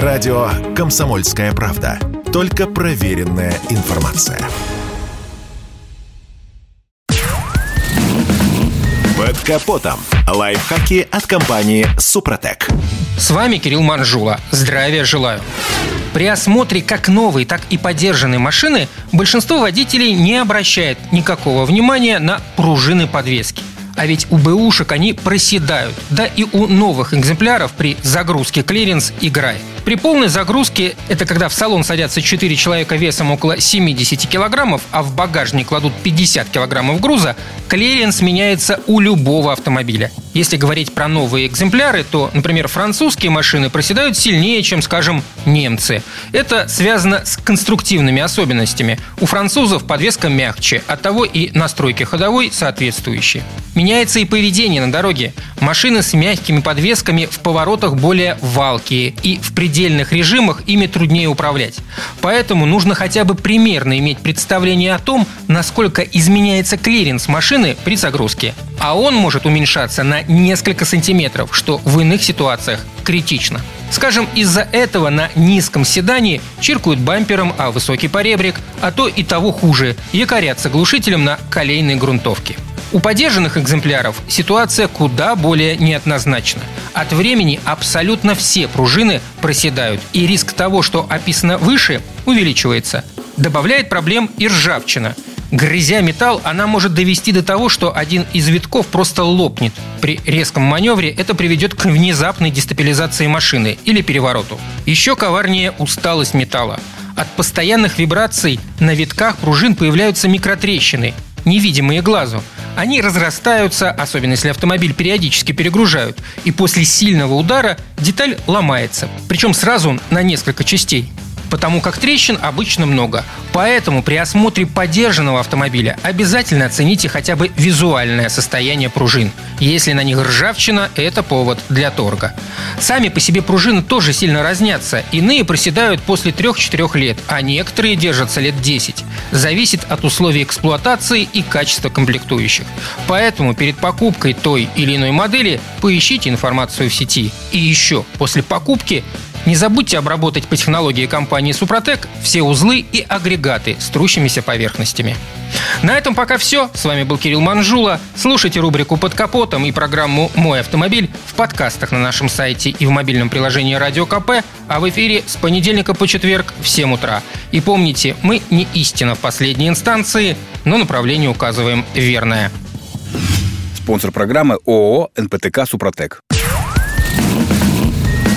Радио «Комсомольская правда». Только проверенная информация. Под капотом. Лайфхаки от компании «Супротек». С вами Кирилл Манжула. Здравия желаю. При осмотре как новой, так и подержанной машины большинство водителей не обращает никакого внимания на пружины подвески. А ведь у бэушек они проседают. Да и у новых экземпляров при загрузке клиренс играет. При полной загрузке, это когда в салон садятся 4 человека весом около 70 килограммов, а в багажник кладут 50 килограммов груза, клиренс меняется у любого автомобиля. Если говорить про новые экземпляры, то, например, французские машины проседают сильнее, чем, скажем, немцы. Это связано с конструктивными особенностями. У французов подвеска мягче, оттого и настройки ходовой соответствующие. Меняется и поведение на дороге. Машины с мягкими подвесками в поворотах более валкие, и в предельных режимах ими труднее управлять. Поэтому нужно хотя бы примерно иметь представление о том, насколько изменяется клиренс машины при загрузке. А он может уменьшаться несколько сантиметров, что в иных ситуациях критично. Скажем, из-за этого на низком седании чиркают бампером, а высокий поребрик, а то и того хуже, якорятся глушителем на колейной грунтовке. У подержанных экземпляров ситуация куда более неоднозначна. От времени абсолютно все пружины проседают, и риск того, что описано выше, увеличивается. Добавляет проблем и ржавчина. Грызя металл, она может довести до того, что один из витков просто лопнет. При резком маневре это приведет к внезапной дестабилизации машины или перевороту. Еще коварнее усталость металла. От постоянных вибраций на витках пружин появляются микротрещины, невидимые глазу. Они разрастаются, особенно если автомобиль периодически перегружают, и после сильного удара деталь ломается, причем сразу на несколько частей потому как трещин обычно много. Поэтому при осмотре подержанного автомобиля обязательно оцените хотя бы визуальное состояние пружин. Если на них ржавчина, это повод для торга. Сами по себе пружины тоже сильно разнятся. Иные проседают после 3-4 лет, а некоторые держатся лет 10. Зависит от условий эксплуатации и качества комплектующих. Поэтому перед покупкой той или иной модели поищите информацию в сети. И еще, после покупки не забудьте обработать по технологии компании «Супротек» все узлы и агрегаты с трущимися поверхностями. На этом пока все. С вами был Кирилл Манжула. Слушайте рубрику «Под капотом» и программу «Мой автомобиль» в подкастах на нашем сайте и в мобильном приложении «Радио КП», а в эфире с понедельника по четверг в 7 утра. И помните, мы не истина в последней инстанции, но направление указываем верное. Спонсор программы ООО «НПТК Супротек».